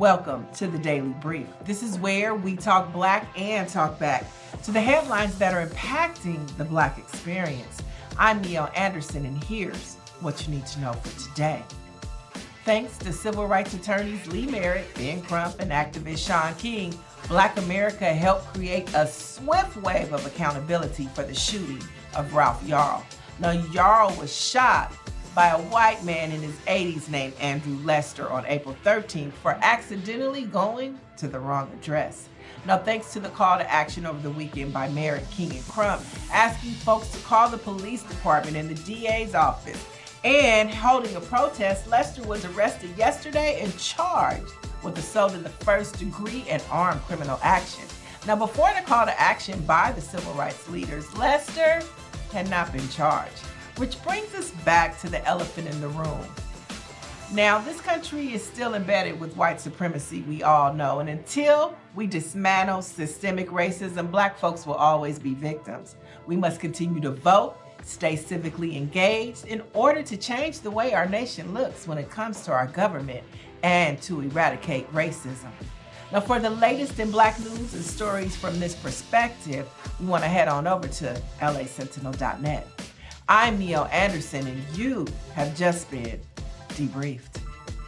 Welcome to the Daily Brief. This is where we talk black and talk back to the headlines that are impacting the black experience. I'm Niele Anderson, and here's what you need to know for today. Thanks to civil rights attorneys Lee Merritt, Ben Crump, and activist Shaun King, Black America helped create a swift wave of accountability for the shooting of Ralph Yarl. Now, Yarl was shot by a white man in his 80s named Andrew Lester on April 13th for accidentally going to the wrong address. Now, thanks to the call to action over the weekend by Merritt King and Crump, asking folks to call the police department and the DA's office and holding a protest, Lester was arrested yesterday and charged with assault in the first degree and armed criminal action. Now, before the call to action by the civil rights leaders, Lester had not been charged. Which brings us back to the elephant in the room. Now, this country is still embedded with white supremacy, we all know, and until we dismantle systemic racism, black folks will always be victims. We must continue to vote, stay civically engaged in order to change the way our nation looks when it comes to our government and to eradicate racism. Now, for the latest in black news and stories from this perspective, we want to head on over to lasentinel.net. I'm Niele Anderson, and you have just been debriefed.